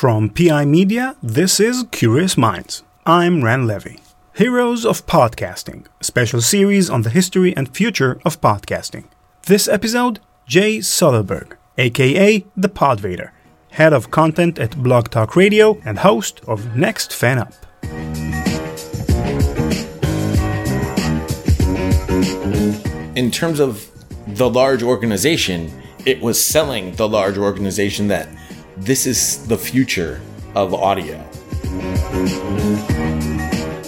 From PI Media, this is Curious Minds. I'm Ran Levy. Heroes of Podcasting, a special series on the history and future of podcasting. This episode, Jay Soderberg, aka The Podvader, head of content at Blog Talk Radio and host of Next Fan Up. In terms of the large organization, it was selling the large organization that this is the future of audio.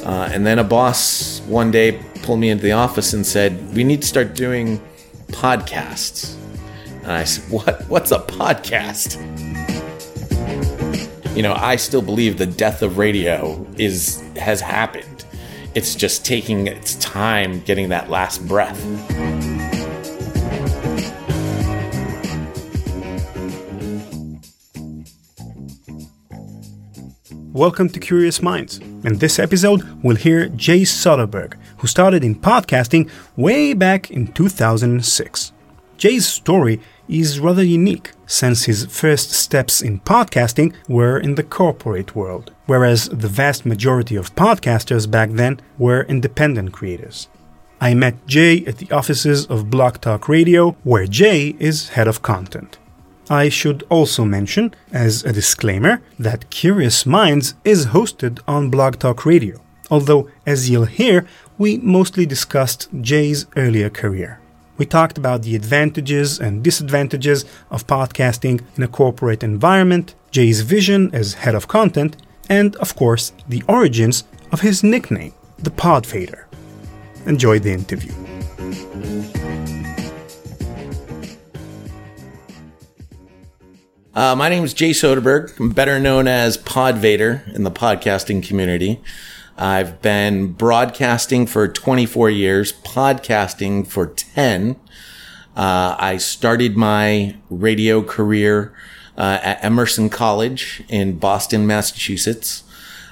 Uh, and then a boss one day pulled me into the office and said, "We need to start doing podcasts." And I said, "What? What's a podcast?" You know, I still believe the death of radio is has happened. It's just taking its time getting that last breath. Welcome to Curious Minds. In this episode, we'll hear Jay Soderberg, who started in podcasting way back in 2006. Jay's story is rather unique, since his first steps in podcasting were in the corporate world, whereas the vast majority of podcasters back then were independent creators. I met Jay at the offices of Blog Talk Radio, where Jay is head of content. I should also mention, as a disclaimer, that Curious Minds is hosted on Blog Talk Radio, although, as you'll hear, we mostly discussed Jay's earlier career. We talked about the advantages and disadvantages of podcasting in a corporate environment, Jay's vision as head of content, and, of course, the origins of his nickname, the Podvader. Enjoy the interview. Uh, my name is Jay Soderberg. I'm better known as Podvader in the podcasting community. I've been broadcasting for 24 years, podcasting for 10. Uh, I started my radio career uh, at Emerson College in Boston, Massachusetts,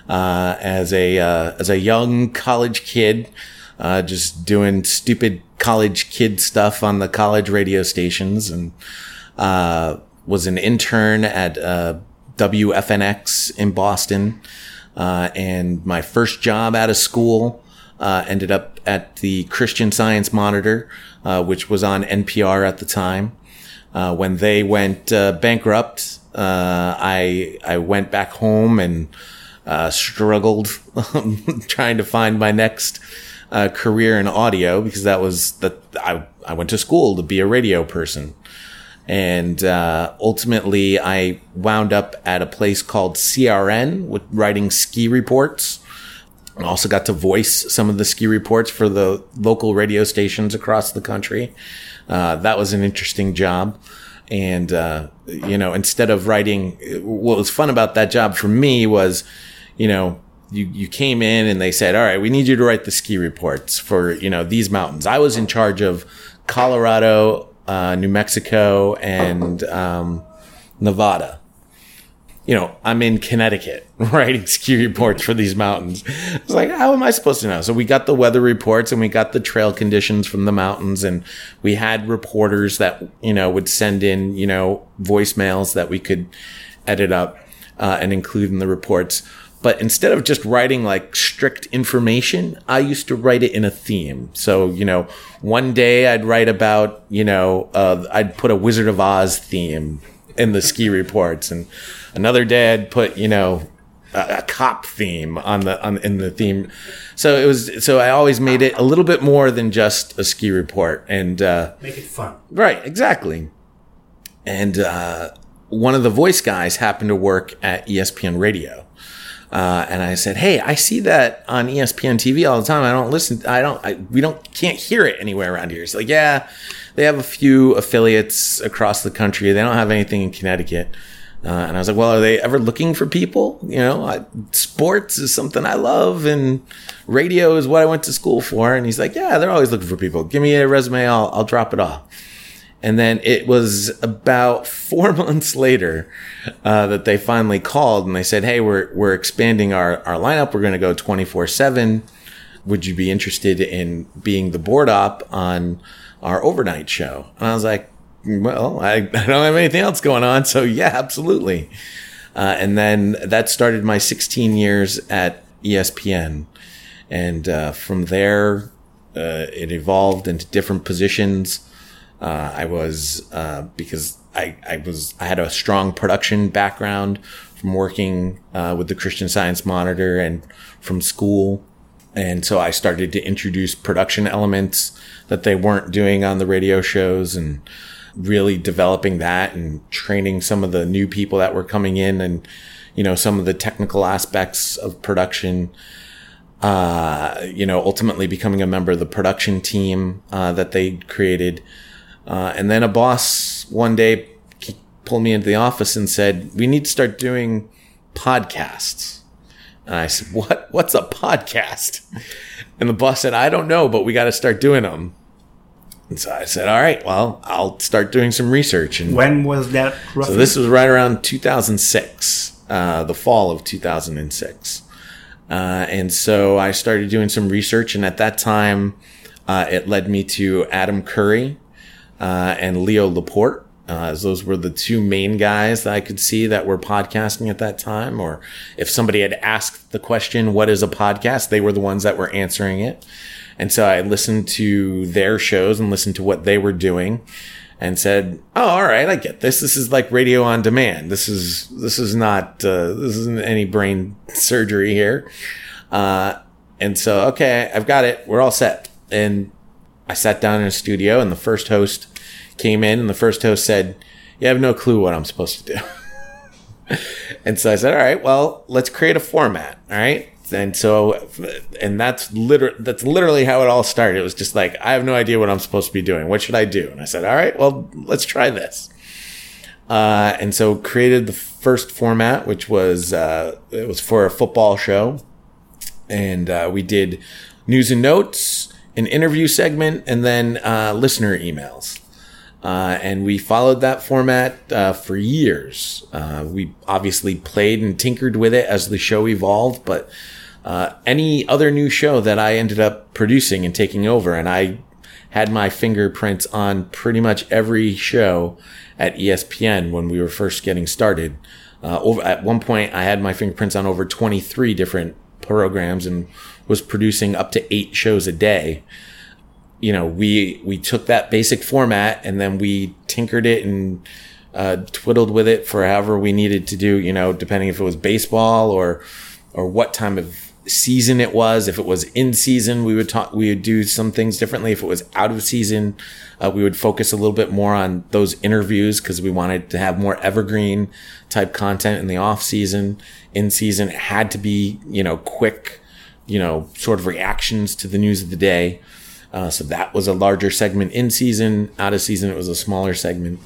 uh, as a uh, as a young college kid, uh, just doing stupid college kid stuff on the college radio stations and was an intern at uh, WFNX in Boston. Uh, and my first job out of school uh, ended up at the Christian Science Monitor, uh, which was on NPR at the time. Uh, when they went uh, bankrupt, I I went back home and struggled trying to find my next career in audio because that was that I I went to school to be a radio person. And uh, ultimately, I wound up at a place called CRN with writing ski reports. I also got to voice some of the ski reports for the local radio stations across the country. Uh, that was an interesting job. And, uh, you know, instead of writing, what was fun about that job for me was, you know, you, you came in and they said, all right, we need you to write the ski reports for, you know, these mountains. I was in charge of Colorado, uh, New Mexico, and um, Nevada. You know, I'm in Connecticut writing ski reports for these mountains. It's like, how am I supposed to know? So we got the weather reports and we got the trail conditions from the mountains, and we had reporters that you know would send in you know voicemails that we could edit up uh, and include in the reports. But instead of just writing like strict information, I used to write it in a theme. So, you know, one day I'd write about, you know, uh, I'd put a Wizard of Oz theme in the ski reports. And another day I'd put, you know, a, a cop theme on the, on, in the theme. So it was, so I always made it a little bit more than just a ski report and, uh, make it fun. Right. Exactly. And, uh, one of the voice guys happened to work at ESPN radio. Uh, and I said, "Hey, I see that on ESPN TV all the time. I don't listen. I don't. I, we don't can't hear it anywhere around here." He's like, "Yeah, they have a few affiliates across the country. They don't have anything in Connecticut." Uh, and I was like, "Well, are they ever looking for people? You know, I, sports is something I love, and radio is what I went to school for." And he's like, "Yeah, they're always looking for people. Give me a resume. I'll I'll drop it off." And then it was about four months later uh, that they finally called and they said, "Hey, we're we're expanding our our lineup. We're going to go twenty four seven. Would you be interested in being the board op on our overnight show?" And I was like, "Well, I, I don't have anything else going on, so yeah, absolutely." Uh, and then that started my 16 years at ESPN. And uh, from there, uh, it evolved into different positions. Uh, I was, uh, because I, I was, I had a strong production background from working uh, with the Christian Science Monitor and from school. And so I started to introduce production elements that they weren't doing on the radio shows and really developing that and training some of the new people that were coming in and, you know, some of the technical aspects of production. Uh, you know, ultimately becoming a member of the production team uh, that they created. Uh, and then a boss one day pulled me into the office and said, "We need to start doing podcasts." And I said, "What? What's a podcast?" And the boss said, "I don't know, but we got to start doing them." And so I said, "All right, well, I'll start doing some research." And when was that? Roughly? So this was right around 2006, uh, the fall of 2006. Uh, and so I started doing some research, and at that time, uh, it led me to Adam Curry uh, and Leo Laporte. Uh, as those were the two main guys that I could see that were podcasting at that time. Or if somebody had asked the question, what is a podcast? They were the ones that were answering it. And so I listened to their shows and listened to what they were doing and said, "Oh, all right, I get this. This is like radio on demand. This is this is not uh, this isn't any brain surgery here." Uh, and so, okay, I've got it. We're all set. And I sat down in a studio, and the first host came in, and the first host said, "You have no clue what I'm supposed to do." and so I said, "All right, well, let's create a format. All right." and so and that's literally that's literally how it all started it was just like i have no idea what i'm supposed to be doing what should i do and i said all right well let's try this uh, and so created the first format which was uh, it was for a football show and uh, we did news and notes an interview segment and then uh, listener emails uh, and we followed that format uh, for years. Uh, we obviously played and tinkered with it as the show evolved, but uh, any other new show that I ended up producing and taking over, and I had my fingerprints on pretty much every show at ESPN when we were first getting started. Uh, over at one point, I had my fingerprints on over 23 different programs and was producing up to eight shows a day. You know, we we took that basic format and then we tinkered it and uh, twiddled with it for however we needed to do. You know, depending if it was baseball or or what time of season it was. If it was in season, we would talk, we would do some things differently. If it was out of season, uh, we would focus a little bit more on those interviews because we wanted to have more evergreen type content in the off season. In season, it had to be, you know, quick, you know, sort of reactions to the news of the day. Uh, so that was a larger segment in season. Out of season, it was a smaller segment.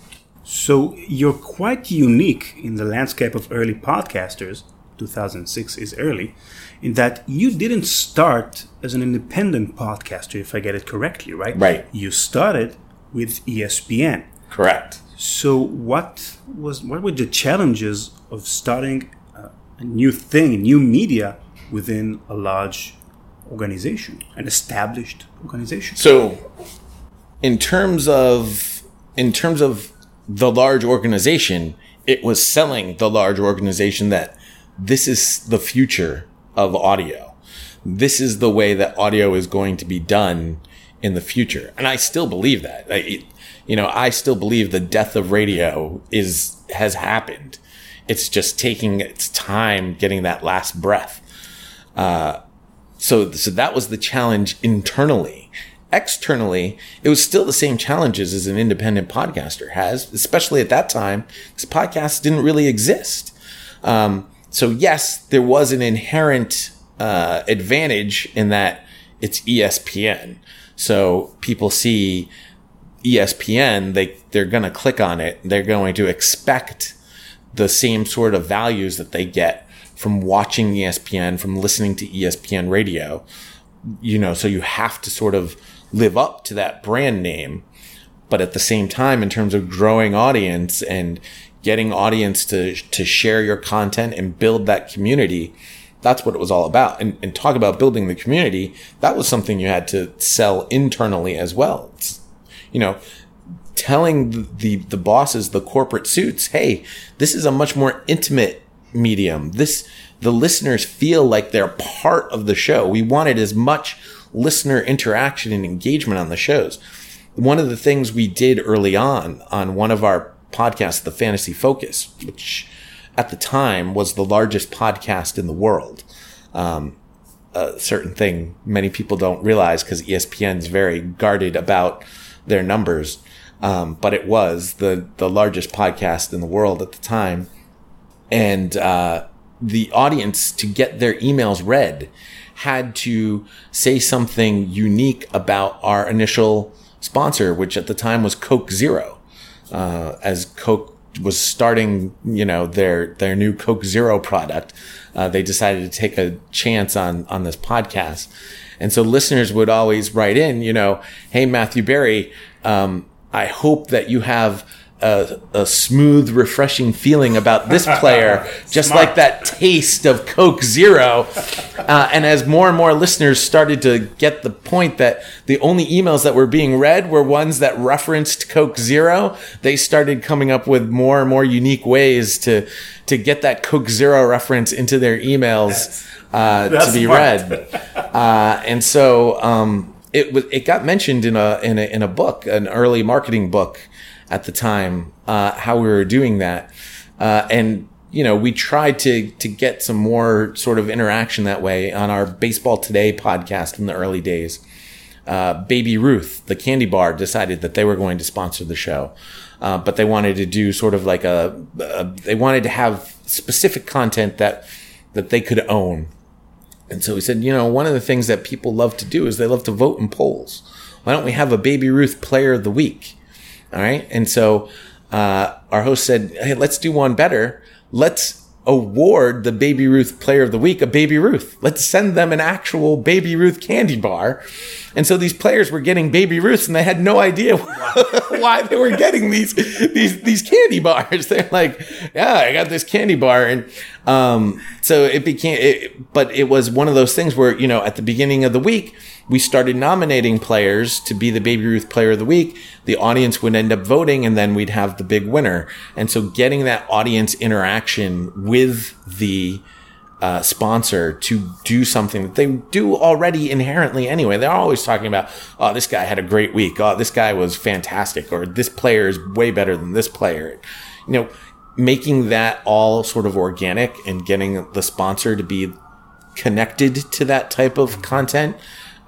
So you're quite unique in the landscape of early podcasters 2006 is early, in that you didn't start as an independent podcaster, if I get it correctly, right? Right. You started with ESPN. Correct. So what was what were the challenges of starting a, a new thing, new media within a large organization, an established organization? So, in terms of in terms of the large organization, it was selling the large organization that this is the future of audio. This is the way that audio is going to be done in the future. And I still believe that. I, you know, I still believe the death of radio is, has happened. It's just taking its time getting that last breath. Uh, so, so that was the challenge internally. Externally, it was still the same challenges as an independent podcaster has, especially at that time, because podcasts didn't really exist. Um, so yes, there was an inherent uh, advantage in that it's ESPN. So people see ESPN, they they're going to click on it. They're going to expect the same sort of values that they get from watching ESPN, from listening to ESPN radio. You know, so you have to sort of live up to that brand name. But at the same time, in terms of growing audience and getting audience to to share your content and build that community that's what it was all about and, and talk about building the community that was something you had to sell internally as well it's, you know telling the, the the bosses the corporate suits hey this is a much more intimate medium. This, the listeners feel like they're part of the show. We wanted as much listener interaction and engagement on the shows. One of the things we did early on on one of our podcasts, The Fantasy Focus, which at the time was the largest podcast in the world. Um, a certain thing many people don't realize because ESPN is very guarded about their numbers. Um, but it was the, the largest podcast in the world at the time. And, uh, the audience to get their emails read had to say something unique about our initial sponsor, which at the time was Coke Zero. Uh, as Coke was starting, you know, their, their new Coke Zero product, uh, they decided to take a chance on, on this podcast. And so listeners would always write in, you know, Hey, Matthew Berry, um, I hope that you have a, a, smooth, refreshing feeling about this player, just like that taste of Coke Zero. Uh, and as more and more listeners started to get the point that the only emails that were being read were ones that referenced Coke Zero, they started coming up with more and more unique ways to to get that Coke Zero reference into their emails uh, to be smart. read. Uh, and so um, it was it got mentioned in a in a in a book, an early marketing book at the time uh, how we were doing that, uh, and you know we tried to to get some more sort of interaction that way on our Baseball Today podcast in the early days. Uh, Baby Ruth, the candy bar, decided that they were going to sponsor the show, uh, but they wanted to do sort of like a, a they wanted to have specific content that that they could own. And so we said, you know, one of the things that people love to do is they love to vote in polls. Why don't we have a Baby Ruth Player of the Week? All right. And so uh, our host said, hey, let's do one better. Let's award the Baby Ruth Player of the Week a Baby Ruth. Let's send them an actual Baby Ruth candy bar. And so these players were getting Baby Ruths and they had no idea why they were getting these, these, these candy bars. They're like, yeah, I got this candy bar. And, um, so it became, it, but it was one of those things where, you know, at the beginning of the week, we started nominating players to be the Baby Ruth Player of the Week. The audience would end up voting and then we'd have the big winner. And so getting that audience interaction with the, uh, sponsor to do something that they do already inherently anyway. They're always talking about, oh, this guy had a great week. Oh, this guy was fantastic. Or this player is way better than this player. You know, making that all sort of organic and getting the sponsor to be connected to that type of content.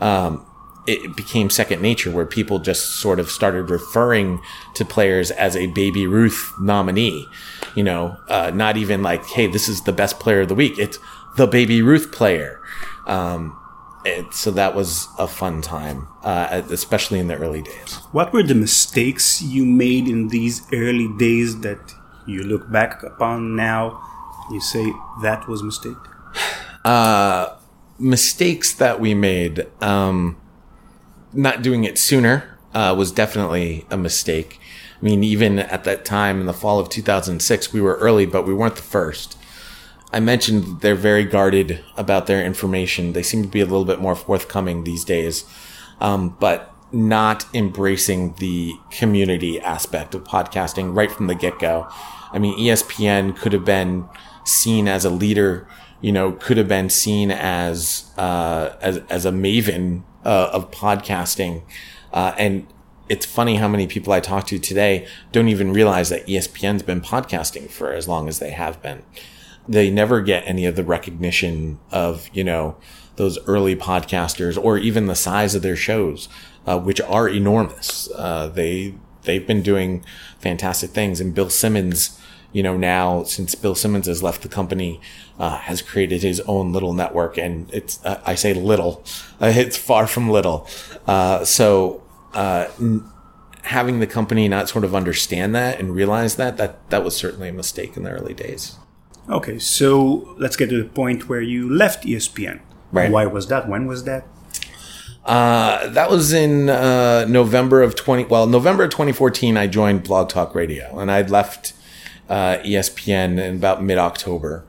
Um, it became second nature where people just sort of started referring to players as a baby Ruth nominee. You know, uh, not even like, hey, this is the best player of the week. It's the baby Ruth player. Um, it, so that was a fun time, uh, especially in the early days. What were the mistakes you made in these early days that you look back upon now? You say that was a mistake. Uh, mistakes that we made. Um, not doing it sooner uh, was definitely a mistake. I mean, even at that time in the fall of 2006, we were early, but we weren't the first. I mentioned they're very guarded about their information. They seem to be a little bit more forthcoming these days, um, but not embracing the community aspect of podcasting right from the get go. I mean, ESPN could have been seen as a leader, you know, could have been seen as, uh, as, as a maven uh, of podcasting. Uh, and it's funny how many people I talk to today don't even realize that ESPN's been podcasting for as long as they have been. They never get any of the recognition of, you know, those early podcasters or even the size of their shows, uh, which are enormous. Uh, they, they've been doing fantastic things. And Bill Simmons, you know, now since Bill Simmons has left the company, uh, has created his own little network, and it's uh, I say little, uh, it's far from little. Uh, so uh, n- having the company not sort of understand that and realize that that that was certainly a mistake in the early days. Okay, so let's get to the point where you left ESPN. Right. Why was that? When was that? Uh, that was in uh, November of 20, well, November of 2014, I joined Blog Talk Radio and I'd left uh, ESPN in about mid October.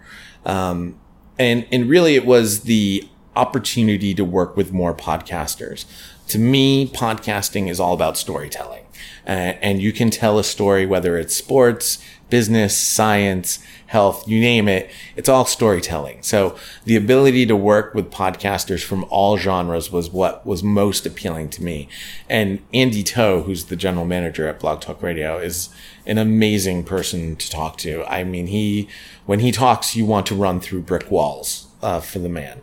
Um, and, and really it was the opportunity to work with more podcasters. To me, podcasting is all about storytelling. Uh, and you can tell a story, whether it's sports, business, science, health, you name it. It's all storytelling. So the ability to work with podcasters from all genres was what was most appealing to me. And Andy To, who's the general manager at Blog Talk Radio, is an amazing person to talk to. I mean, he, when he talks, you want to run through brick walls, uh, for the man.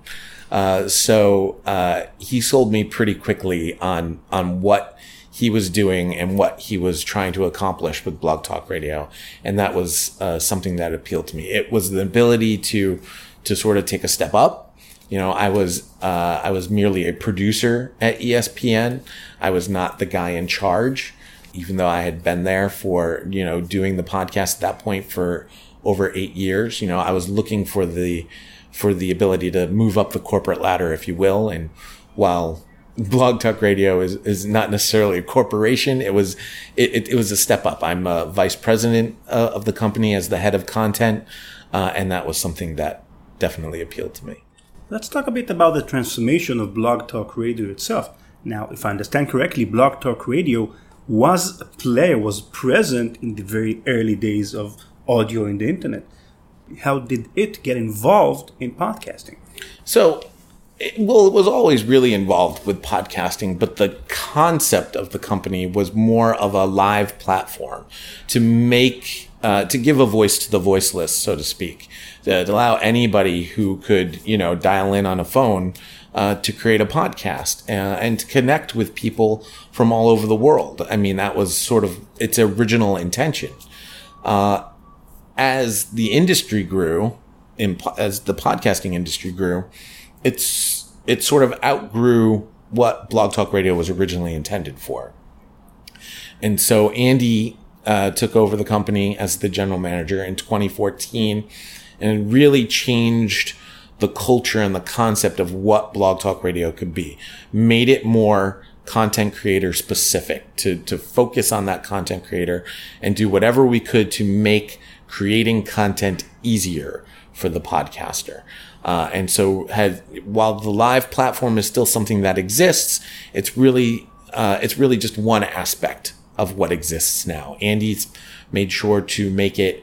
Uh, so, uh, he sold me pretty quickly on, on what he was doing and what he was trying to accomplish with Blog Talk Radio. And that was uh, something that appealed to me. It was the ability to, to sort of take a step up. You know, I was, uh, I was merely a producer at ESPN. I was not the guy in charge, even though I had been there for, you know, doing the podcast at that point for over eight years. You know, I was looking for the, for the ability to move up the corporate ladder, if you will. And while Blog Talk Radio is, is not necessarily a corporation. It was, it, it, it was a step up. I'm a vice president uh, of the company as the head of content. Uh, and that was something that definitely appealed to me. Let's talk a bit about the transformation of Blog Talk Radio itself. Now, if I understand correctly, Blog Talk Radio was a player, was present in the very early days of audio in the internet. How did it get involved in podcasting? So it, well, it was always really involved with podcasting, but the concept of the company was more of a live platform to make, uh, to give a voice to the voiceless, so to speak, to, to allow anybody who could, you know, dial in on a phone uh, to create a podcast uh, and to connect with people from all over the world. I mean, that was sort of its original intention. Uh, as the industry grew, in, as the podcasting industry grew, it's it sort of outgrew what Blog Talk Radio was originally intended for. And so Andy uh, took over the company as the general manager in 2014 and really changed the culture and the concept of what Blog Talk Radio could be, made it more content creator specific to, to focus on that content creator and do whatever we could to make creating content easier for the podcaster. Uh, and so had, while the live platform is still something that exists, it's really, uh, it's really just one aspect of what exists now. Andy's made sure to make it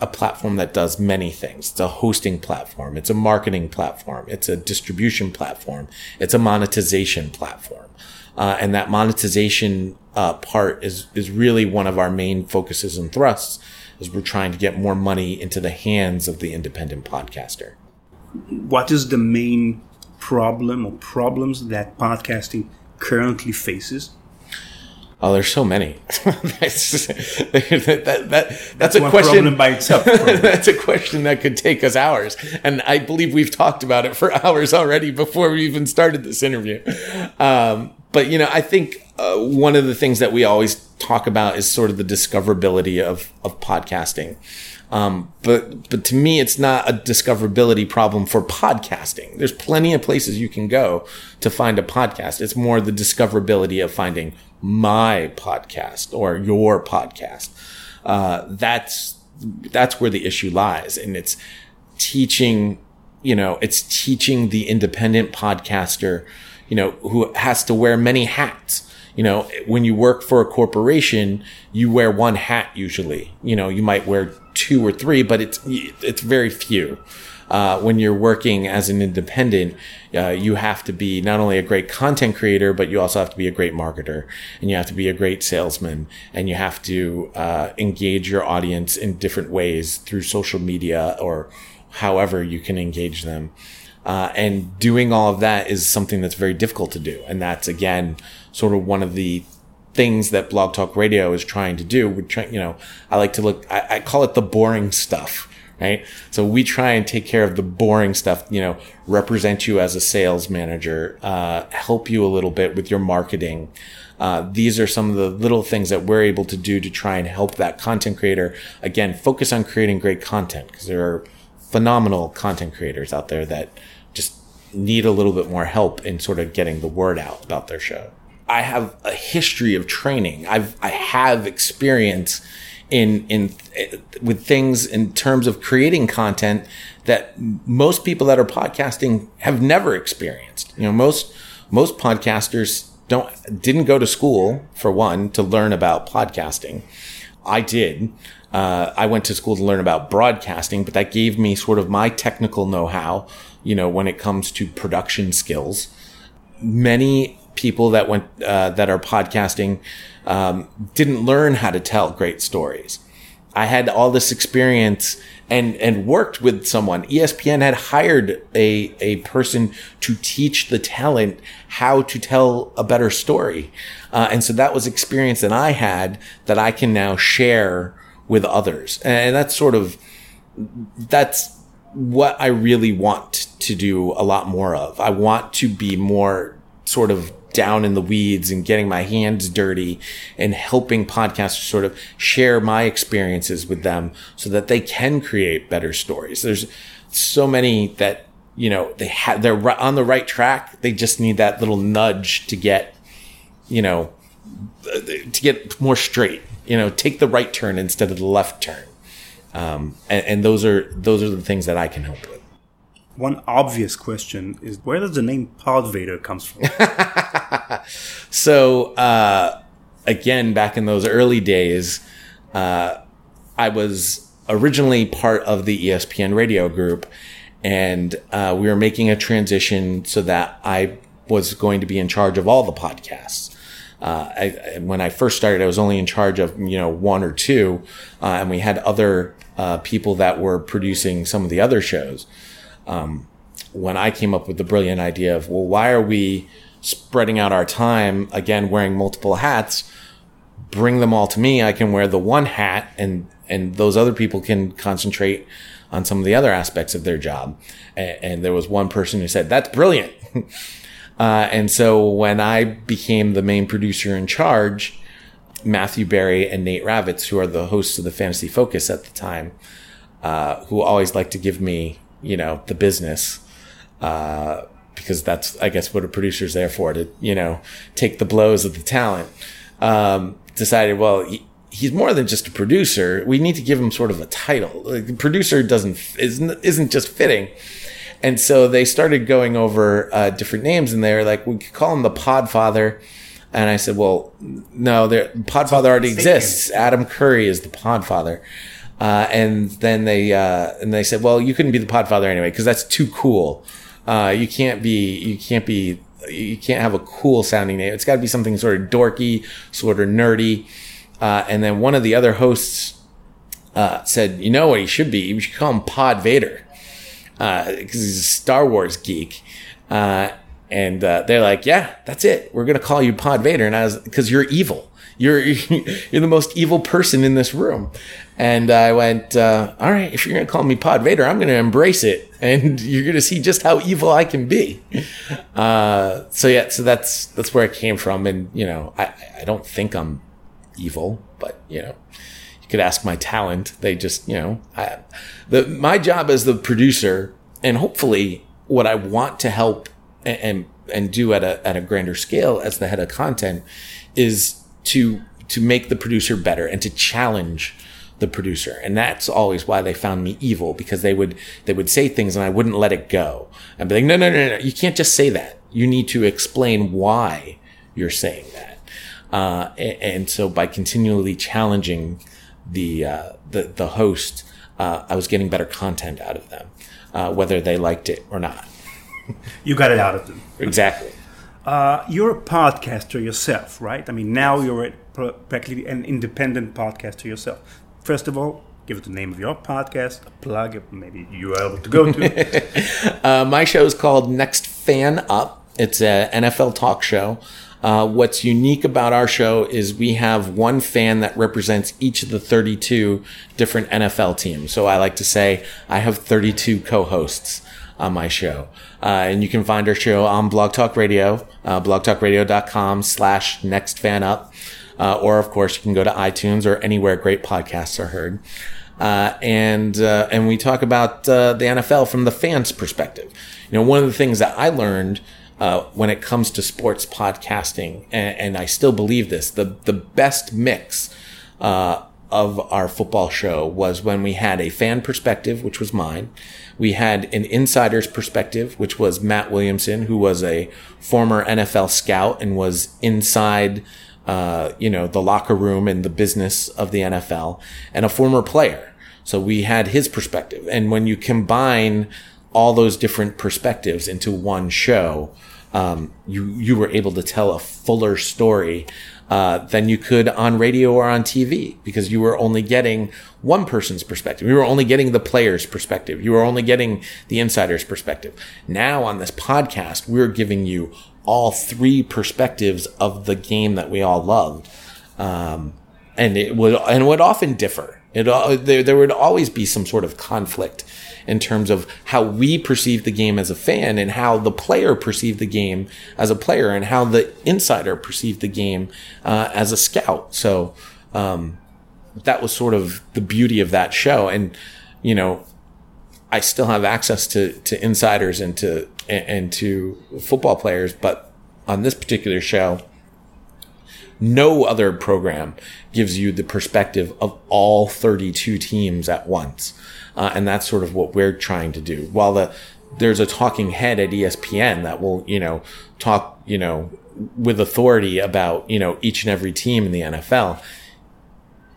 a platform that does many things. It's a hosting platform. It's a marketing platform. It's a distribution platform. It's a monetization platform. Uh, and that monetization uh, part is is really one of our main focuses and thrusts, as we're trying to get more money into the hands of the independent podcaster what is the main problem or problems that podcasting currently faces? Oh, there's so many. that's, that, that, that's, that's a question by itself. that's a question that could take us hours, and I believe we've talked about it for hours already before we even started this interview. Um, but you know, I think uh, one of the things that we always talk about is sort of the discoverability of of podcasting. Um, but but to me, it's not a discoverability problem for podcasting. There's plenty of places you can go to find a podcast. It's more the discoverability of finding my podcast or your podcast. Uh, that's that's where the issue lies, and it's teaching. You know, it's teaching the independent podcaster. You know, who has to wear many hats you know, when you work for a corporation, you wear one hat usually. You know, you might wear two or three, but it's it's very few. Uh, when you're working as an independent, uh, you have to be not only a great content creator, but you also have to be a great marketer and you have to be a great salesman and you have to uh, engage your audience in different ways through social media or however you can engage them. Uh, and doing all of that is something that's very difficult to do. And that's again, sort of one of the things that Blog Talk Radio is trying to do. We're trying, you know, I like to look, I, I, call it the boring stuff, right? So we try and take care of the boring stuff, you know, represent you as a sales manager, uh, help you a little bit with your marketing. Uh, these are some of the little things that we're able to do to try and help that content creator again focus on creating great content because there are phenomenal content creators out there that just need a little bit more help in sort of getting the word out about their show. I have a history of training. I've I have experience in in with things in terms of creating content that most people that are podcasting have never experienced. You know, most most podcasters don't didn't go to school for one to learn about podcasting. I did. Uh, I went to school to learn about broadcasting, but that gave me sort of my technical know-how. You know, when it comes to production skills, many people that went uh, that are podcasting um, didn't learn how to tell great stories. I had all this experience and and worked with someone. ESPN had hired a a person to teach the talent how to tell a better story, uh, and so that was experience that I had that I can now share with others, and that's sort of that's what I really want to do a lot more of. I want to be more sort of down in the weeds and getting my hands dirty and helping podcasters sort of share my experiences with them so that they can create better stories. There's so many that, you know, they have, they're on the right track. They just need that little nudge to get, you know, to get more straight, you know, take the right turn instead of the left turn. Um, and, and those are, those are the things that I can help with. One obvious question is where does the name Podvader comes from? so uh, again, back in those early days, uh, I was originally part of the ESPN radio group, and uh, we were making a transition so that I was going to be in charge of all the podcasts. Uh, I, when I first started, I was only in charge of you know one or two, uh, and we had other uh, people that were producing some of the other shows um, when I came up with the brilliant idea of, well, why are we spreading out our time again, wearing multiple hats? Bring them all to me. I can wear the one hat and, and those other people can concentrate on some of the other aspects of their job. And, and there was one person who said, that's brilliant. uh, and so when I became the main producer in charge, Matthew Berry and Nate Ravitz, who are the hosts of the Fantasy Focus at the time, uh, who always like to give me you know, the business. Uh, because that's, I guess, what a producer's there for to, you know, take the blows of the talent. Um, decided, well, he, he's more than just a producer. We need to give him sort of a title. Like, the producer doesn't, isn't, isn't just fitting. And so they started going over, uh, different names and they were like, we could call him the Podfather. And I said, well, no, there, Podfather already exists. Adam Curry is the Podfather. Uh, and then they uh, and they said, well, you couldn't be the Podfather anyway because that's too cool. Uh, you can't be you can't be you can't have a cool sounding name. It's got to be something sort of dorky, sort of nerdy. Uh, and then one of the other hosts uh, said, you know what he should be? You should call him Pod Vader because uh, he's a Star Wars geek. and they're like, yeah, that's it. We're gonna call you Pod Vader, and I was because you're evil. You're you're the most evil person in this room. And I went, uh, all right, if you're going to call me Pod Vader, I'm going to embrace it. And you're going to see just how evil I can be. Uh, so yeah, so that's, that's where it came from. And, you know, I, I don't think I'm evil, but, you know, you could ask my talent. They just, you know, I, the, my job as the producer and hopefully what I want to help and, and, and do at a, at a grander scale as the head of content is to, to make the producer better and to challenge the producer. And that's always why they found me evil because they would, they would say things and I wouldn't let it go. I'd be like, no, no, no, no, you can't just say that. You need to explain why you're saying that. Uh, and, and, so by continually challenging the, uh, the, the host, uh, I was getting better content out of them, uh, whether they liked it or not. You got it out of them. Exactly. Uh, you're a podcaster yourself, right? I mean, now you're practically an independent podcaster yourself first of all, give it the name of your podcast, a plug, maybe URL to go to. uh, my show is called Next Fan Up. It's an NFL talk show. Uh, what's unique about our show is we have one fan that represents each of the 32 different NFL teams. So I like to say I have 32 co-hosts on my show. Uh, and you can find our show on Blog Talk Radio, uh, blogtalkradio.com slash next fan up. Uh, or of course you can go to iTunes or anywhere great podcasts are heard. Uh, and uh, and we talk about uh, the NFL from the fans' perspective. You know, one of the things that I learned uh, when it comes to sports podcasting, and, and, I still believe this, the the best mix uh, of our football show was when we had a fan perspective, which was mine. We had an insider's perspective, which was Matt Williamson, who was a former NFL scout and was inside, uh, you know, the locker room and the business of the NFL and a former player. So we had his perspective. And when you combine all those different perspectives into one show, um, you you were able to tell a fuller story uh, than you could on radio or on TV because you were only getting one person's perspective. You were only getting the player's perspective. You were only getting the insider's perspective. Now on this podcast, we're giving you all three perspectives of the game that we all loved. Um, and it would, and would often differ. It, uh, there, there would always be some sort of conflict in terms of how we perceive the game as a fan and how the player perceived the game as a player and how the insider perceived the game uh, as a scout. So um, that was sort of the beauty of that show. And, you know, I still have access to, to insiders and to, and to football players, but on this particular show, no other program gives you the perspective of all 32 teams at once. Uh, and that's sort of what we're trying to do. While the, there's a talking head at ESPN that will, you know, talk, you know, with authority about, you know, each and every team in the NFL.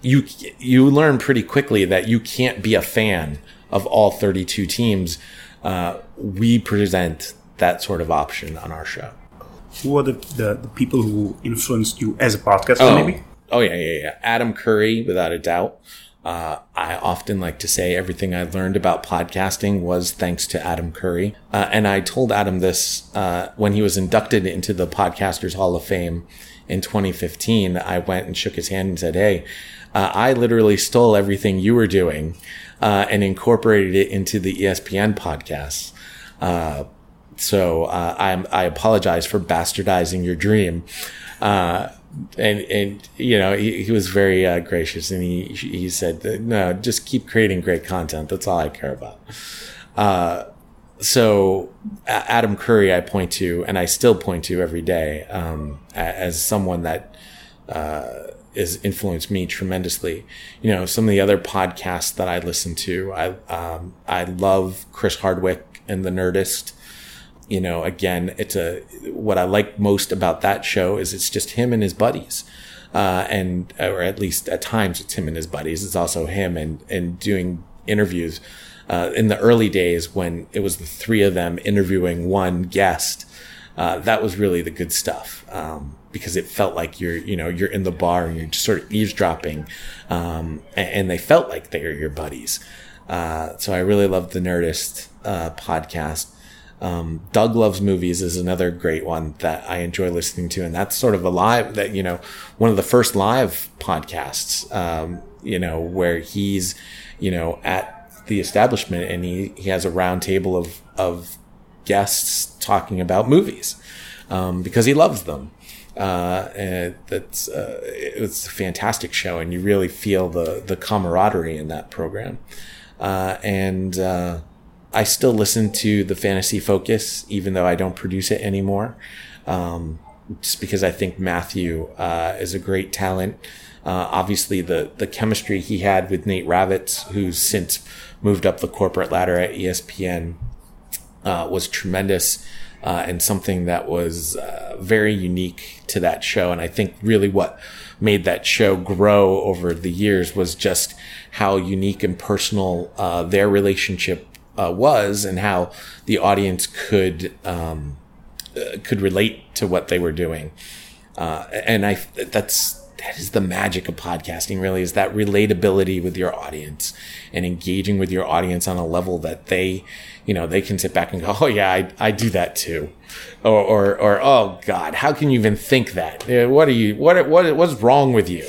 You, you learn pretty quickly that you can't be a fan of all 32 teams. Uh, we present that sort of option on our show. Who are the, the, the people who influenced you as a podcaster, oh. maybe? Oh, yeah, yeah, yeah. Adam Curry, without a doubt. Uh, I often like to say everything I learned about podcasting was thanks to Adam Curry. Uh, and I told Adam this uh, when he was inducted into the Podcasters Hall of Fame in 2015. I went and shook his hand and said, Hey, uh, I literally stole everything you were doing uh, and incorporated it into the ESPN podcasts. Uh, so I, I apologize for bastardizing your dream and and you know he, he was very uh, gracious and he he said no just keep creating great content. That's all I care about. Uh, so Adam Curry I point to and I still point to every day um, as someone that uh, has influenced me tremendously. You know some of the other podcasts that I listen to I um, I love Chris Hardwick and the Nerdist you know, again, it's a, what I like most about that show is it's just him and his buddies. Uh, and, or at least at times it's him and his buddies. It's also him and, and doing interviews. Uh, in the early days when it was the three of them interviewing one guest, uh, that was really the good stuff. Um, because it felt like you're, you know, you're in the bar and you're just sort of eavesdropping. Um, and, and, they felt like they were your buddies. Uh, so I really loved the Nerdist, uh, podcast. Um, Doug Loves Movies is another great one that I enjoy listening to. And that's sort of a live that, you know, one of the first live podcasts, um, you know, where he's, you know, at the establishment and he, he has a round table of, of guests talking about movies, um, because he loves them. Uh, and that's, uh, it's a fantastic show and you really feel the, the camaraderie in that program. Uh, and, uh, I still listen to the Fantasy Focus, even though I don't produce it anymore. Um, just because I think Matthew uh, is a great talent. Uh, obviously, the the chemistry he had with Nate Ravitz, who's since moved up the corporate ladder at ESPN, uh, was tremendous uh, and something that was uh, very unique to that show. And I think really what made that show grow over the years was just how unique and personal uh, their relationship uh, was and how the audience could um, uh, could relate to what they were doing. Uh, and I that's that is the magic of podcasting really is that relatability with your audience and engaging with your audience on a level that they you know they can sit back and go oh yeah i, I do that too. Or, or or oh god how can you even think that? What are you what what what's wrong with you?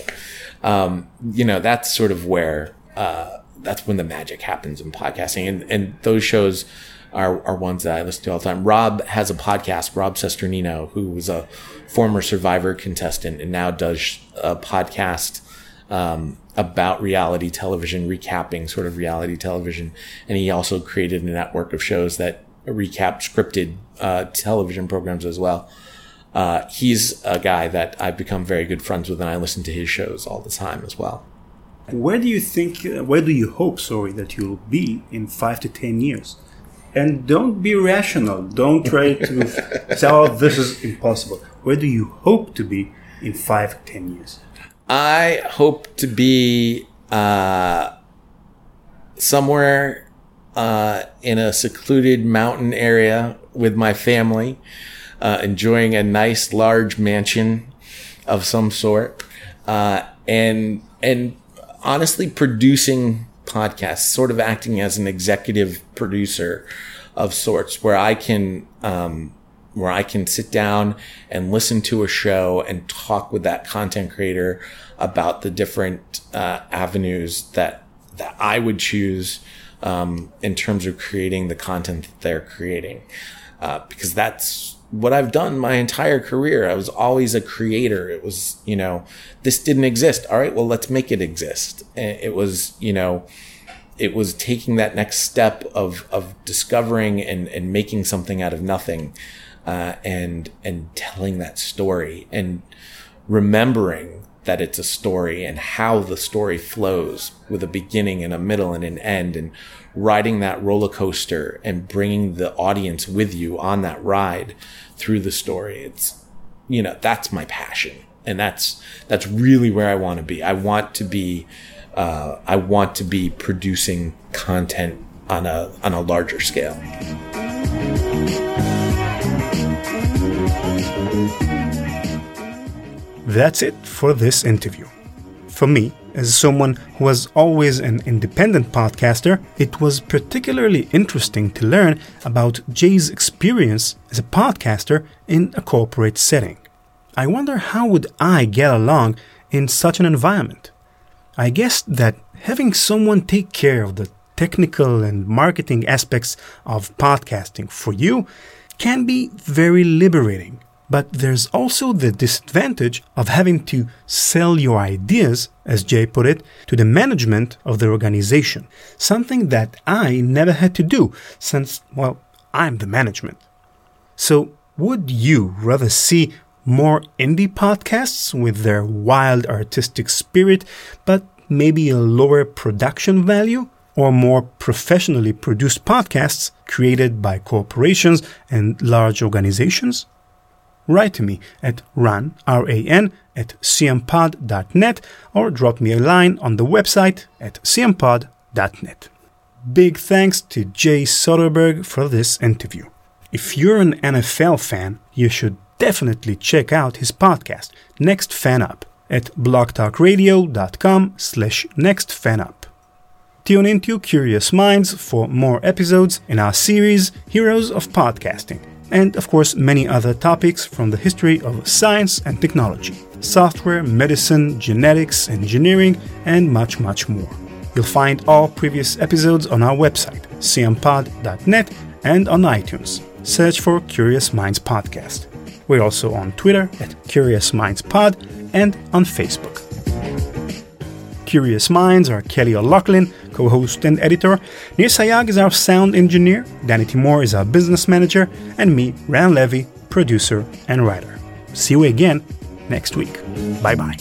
Um, you know that's sort of where uh, that's when the magic happens in podcasting. And, and those shows are, are ones that I listen to all the time. Rob has a podcast, Rob Cesternino, who was a former Survivor contestant and now does a podcast um, about reality television, recapping sort of reality television. And he also created a network of shows that recap scripted uh, television programs as well. Uh, he's a guy that I've become very good friends with, and I listen to his shows all the time as well. Where do you think, where do you hope, sorry, that you'll be in five to ten years? And don't be rational. Don't try to say, oh, this is impossible. Where do you hope to be in five, ten years? I hope to be uh, somewhere uh, in a secluded mountain area with my family, uh, enjoying a nice large mansion of some sort, uh, and and honestly producing podcasts, sort of acting as an executive producer of sorts, where I can um, where I can sit down and listen to a show and talk with that content creator about the different uh, avenues that that I would choose um, in terms of creating the content that they're creating, uh, because that's what I've done my entire career. I was always a creator. It was, you know, this didn't exist. All right, well, let's make it exist. It was, you know, it was taking that next step of of discovering and and making something out of nothing, uh, and and telling that story and remembering that it's a story and how the story flows with a beginning and a middle and an end and riding that roller coaster and bringing the audience with you on that ride through the story. It's, you know, that's my passion. And that's, that's really where I want to be. I want to be, uh, I want to be producing content on a, on a larger scale. That's it for this interview. For me, as someone who was always an independent podcaster, it was particularly interesting to learn about Jay's experience as a podcaster in a corporate setting. I wonder how would I get along in such an environment? I guess that having someone take care of the technical and marketing aspects of podcasting for you can be very liberating but there's also the disadvantage of having to sell your ideas, as Jay put it, to the management of the organization. Something that I never had to do since, well, I'm the management. So, would you rather see more indie podcasts with their wild artistic spirit, but maybe a lower production value? Or more professionally produced podcasts created by corporations and large organizations? Write to me at ran, R-A-N, at cmpod.net or drop me a line on the website at cmpod.net. Big thanks to Jay Soderberg for this interview. If you're an NFL fan, you should definitely check out his podcast, Next Fan Up, at blogtalkradio.com slash nextfanup. Tune into Curious Minds for more episodes in our series Heroes of Podcasting and of course many other topics from the history of science and technology, software, medicine, genetics, engineering, and much, much more. You'll find all previous episodes on our website, cmpod.net, and on iTunes. Search for Curious Minds Podcast. We're also on Twitter at Curious Minds Pod and on Facebook. Curious Minds are Kelly O'Loughlin, co host and editor. Nir Sayag is our sound engineer, Danny Timor is our business manager, and me, Ran Levi, producer and writer. See you again next week. Bye bye.